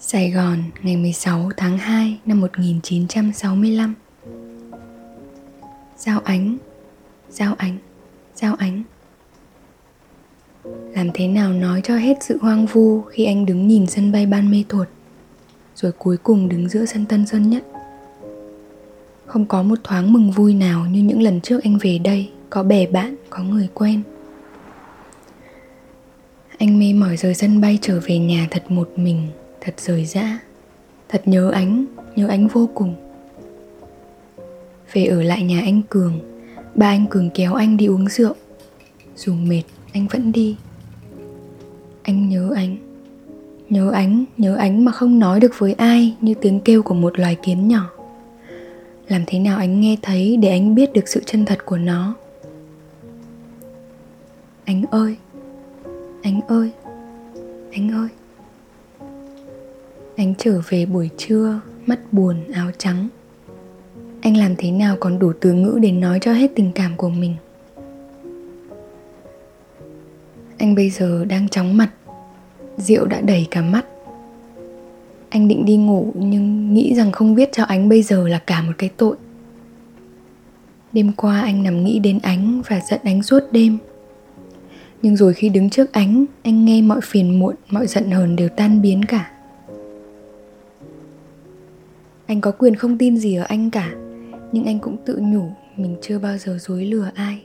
Sài Gòn ngày 16 tháng 2 năm 1965 Giao ánh, giao ánh, giao ánh. Làm thế nào nói cho hết sự hoang vu khi anh đứng nhìn sân bay ban mê thuột Rồi cuối cùng đứng giữa sân Tân Sơn Nhất? Không có một thoáng mừng vui nào như những lần trước anh về đây Có bè bạn, có người quen. Anh mê mỏi rời sân bay trở về nhà thật một mình thật rời rã, thật nhớ ánh nhớ ánh vô cùng. Về ở lại nhà anh cường, ba anh cường kéo anh đi uống rượu. Dù mệt, anh vẫn đi. Anh nhớ ánh nhớ ánh nhớ ánh mà không nói được với ai như tiếng kêu của một loài kiến nhỏ. Làm thế nào anh nghe thấy để anh biết được sự chân thật của nó? Anh ơi anh ơi anh ơi anh trở về buổi trưa, mắt buồn, áo trắng. Anh làm thế nào còn đủ từ ngữ để nói cho hết tình cảm của mình? Anh bây giờ đang chóng mặt, rượu đã đầy cả mắt. Anh định đi ngủ nhưng nghĩ rằng không viết cho ánh bây giờ là cả một cái tội. Đêm qua anh nằm nghĩ đến ánh và giận ánh suốt đêm. Nhưng rồi khi đứng trước ánh, anh nghe mọi phiền muộn, mọi giận hờn đều tan biến cả anh có quyền không tin gì ở anh cả nhưng anh cũng tự nhủ mình chưa bao giờ dối lừa ai.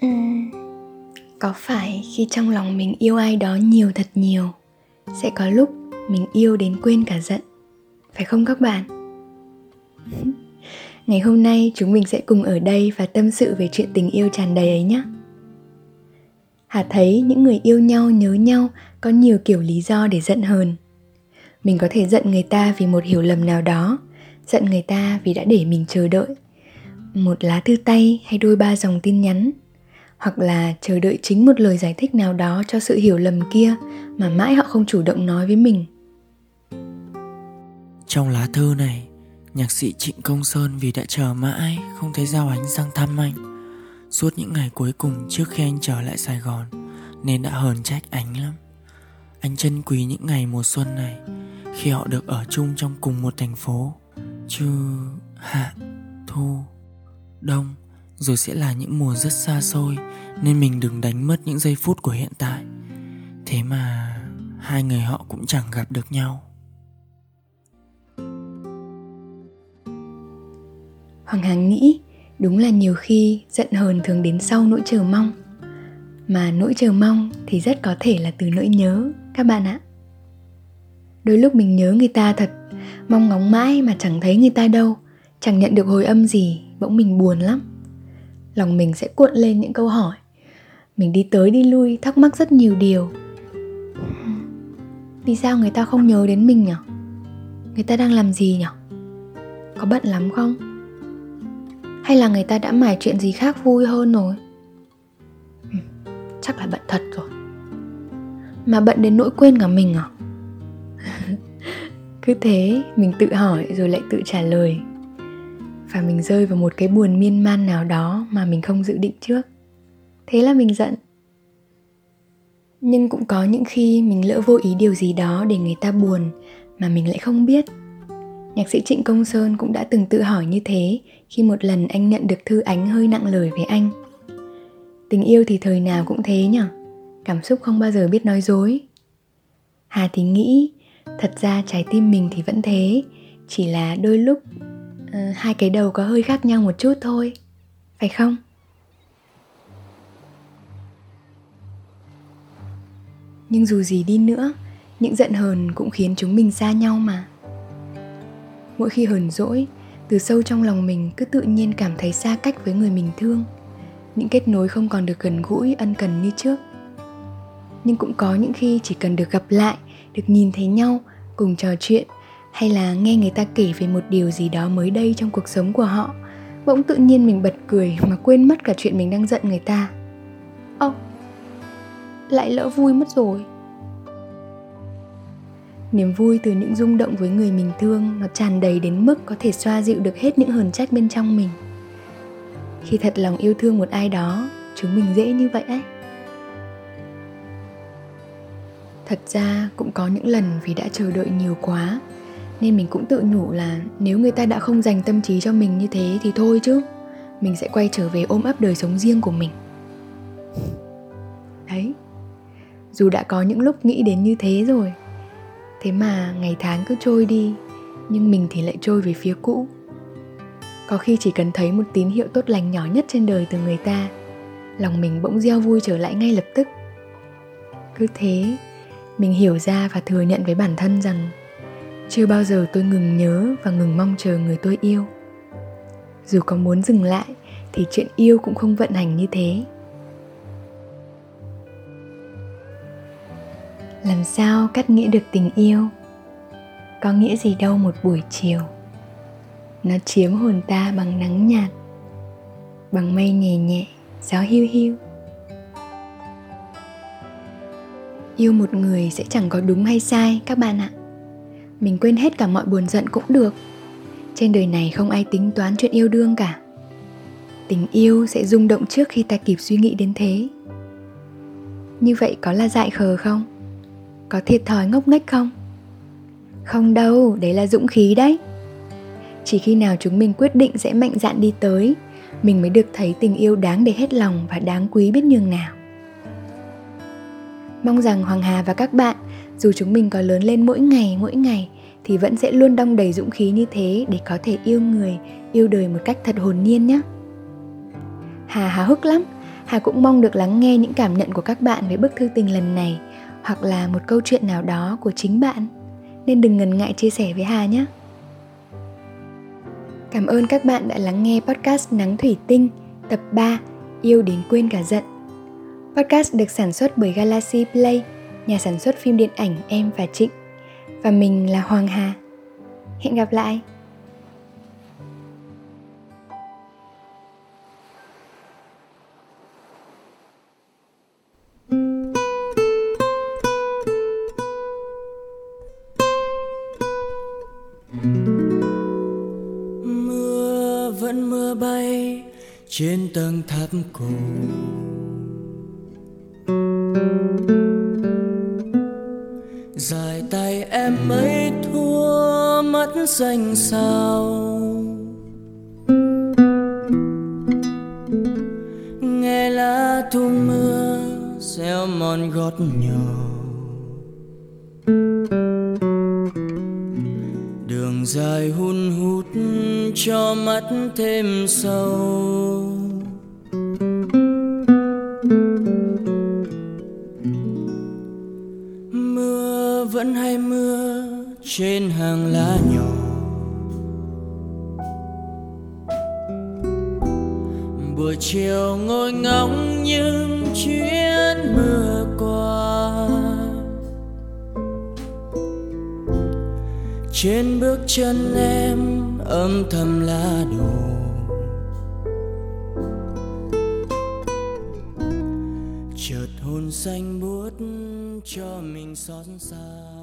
Ừ, có phải khi trong lòng mình yêu ai đó nhiều thật nhiều sẽ có lúc mình yêu đến quên cả giận phải không các bạn? Ngày hôm nay chúng mình sẽ cùng ở đây và tâm sự về chuyện tình yêu tràn đầy ấy nhé. Hà thấy những người yêu nhau nhớ nhau có nhiều kiểu lý do để giận hờn. Mình có thể giận người ta vì một hiểu lầm nào đó, giận người ta vì đã để mình chờ đợi. Một lá thư tay hay đôi ba dòng tin nhắn, hoặc là chờ đợi chính một lời giải thích nào đó cho sự hiểu lầm kia mà mãi họ không chủ động nói với mình. Trong lá thư này, Nhạc sĩ Trịnh Công Sơn vì đã chờ mãi không thấy Giao Ánh sang thăm anh. Suốt những ngày cuối cùng trước khi anh trở lại Sài Gòn Nên đã hờn trách ánh lắm. Anh trân quý những ngày mùa xuân này Khi họ được ở chung trong cùng một thành phố. Chứ hạ, thu, đông Rồi sẽ là những mùa rất xa xôi Nên mình đừng đánh mất những giây phút của hiện tại. Thế mà hai người họ cũng chẳng gặp được nhau. Hoàng Hằng nghĩ, đúng là nhiều khi giận hờn thường đến sau nỗi chờ mong Mà nỗi chờ mong thì rất có thể là từ nỗi nhớ, các bạn ạ Đôi lúc mình nhớ người ta thật, Mong ngóng mãi mà chẳng thấy người ta đâu, Chẳng nhận được hồi âm gì, Bỗng mình buồn lắm Lòng mình sẽ cuộn lên những câu hỏi Mình đi tới đi lui, thắc mắc rất nhiều điều Vì sao người ta không nhớ đến mình nhỉ? Người ta đang làm gì nhỉ? Có bận lắm không? Hay là người ta đã mải chuyện gì khác vui hơn rồi? Ừ, chắc là bận thật rồi. Mà bận đến nỗi quên cả mình à? Cứ thế mình tự hỏi rồi lại tự trả lời. Và mình rơi vào một cái buồn miên man nào đó mà mình không dự định trước. Thế là mình giận. Nhưng cũng có những khi mình lỡ vô ý điều gì đó để người ta buồn mà mình lại không biết. Nhạc sĩ Trịnh Công Sơn cũng đã từng tự hỏi như thế khi một lần anh nhận được thư ánh hơi nặng lời với anh. Tình yêu thì thời nào cũng thế nhở, cảm xúc không bao giờ biết nói dối. Hà thì nghĩ, thật ra trái tim mình thì vẫn thế, chỉ là đôi lúc uh, hai cái đầu có hơi khác nhau một chút thôi, phải không? Nhưng dù gì đi nữa, những giận hờn cũng khiến chúng mình xa nhau mà mỗi khi hờn dỗi từ sâu trong lòng mình cứ tự nhiên cảm thấy xa cách với người mình thương. Những kết nối không còn được gần gũi ân cần như trước. Nhưng cũng có những khi chỉ cần được gặp lại được nhìn thấy nhau cùng trò chuyện hay là nghe người ta kể về một điều gì đó mới đây trong cuộc sống của họ bỗng tự nhiên mình bật cười mà quên mất cả chuyện mình đang giận người ta. Ơ oh, lại lỡ vui mất rồi niềm vui từ những rung động với người mình thương nó tràn đầy đến mức có thể xoa dịu được hết những hờn trách bên trong mình. Khi thật lòng yêu thương một ai đó, chúng mình dễ như vậy ấy. Thật ra cũng có những lần vì đã chờ đợi nhiều quá, nên mình cũng tự nhủ là nếu người ta đã không dành tâm trí cho mình như thế thì thôi chứ, mình sẽ quay trở về ôm ấp đời sống riêng của mình. Đấy, dù đã có những lúc nghĩ đến như thế rồi thế mà ngày tháng cứ trôi đi, nhưng mình thì lại trôi về phía cũ. Có khi chỉ cần thấy một tín hiệu tốt lành nhỏ nhất trên đời từ người ta, lòng mình bỗng gieo vui trở lại ngay lập tức. Cứ thế, mình hiểu ra và thừa nhận với bản thân rằng chưa bao giờ tôi ngừng nhớ và ngừng mong chờ người tôi yêu. Dù có muốn dừng lại, thì chuyện yêu cũng không vận hành như thế. Làm sao cắt nghĩa được tình yêu? Có nghĩa gì đâu một buổi chiều. Nó chiếm hồn ta bằng nắng nhạt, bằng mây nhẹ nhẹ, gió hiu hiu. Yêu một người sẽ chẳng có đúng hay sai, các bạn ạ. Mình quên hết cả mọi buồn giận cũng được. Trên đời này không ai tính toán chuyện yêu đương cả. Tình yêu sẽ rung động trước khi ta kịp suy nghĩ đến thế. Như vậy có là dại khờ không? Có thiệt thòi ngốc nghếch không? Không đâu, đấy là dũng khí đấy. Chỉ khi nào chúng mình quyết định sẽ mạnh dạn đi tới, mình mới được thấy tình yêu đáng để hết lòng và đáng quý biết nhường nào. Mong rằng hoàng hà và các bạn, dù chúng mình có lớn lên mỗi ngày mỗi ngày, thì vẫn sẽ luôn đong đầy dũng khí như thế để có thể yêu người, yêu đời một cách thật hồn nhiên nhé. Hà háo hức lắm. Hà cũng mong được lắng nghe những cảm nhận của các bạn về bức thư tình lần này hoặc là một câu chuyện nào đó của chính bạn, nên đừng ngần ngại chia sẻ với hà nhé. Cảm ơn các bạn đã lắng nghe podcast nắng thủy tinh, tập 3 yêu đến quên cả giận. Podcast được sản xuất bởi galaxy play, nhà sản xuất phim điện ảnh Em và Trịnh. Và mình là Hoàng Hà. Hẹn gặp lại! Tầng tháp dài tay em mấy thua mất danh sao. Nghe lá thu mưa xeo mòn gót nhỏ. Đường dài hun hút cho mắt thêm sâu. Vẫn hay mưa trên hàng lá nhỏ. Buổi chiều ngồi ngóng những chuyến mưa qua. Trên bước chân em âm thầm lá đồ chợt hôn xanh buốt cho mình xót xa.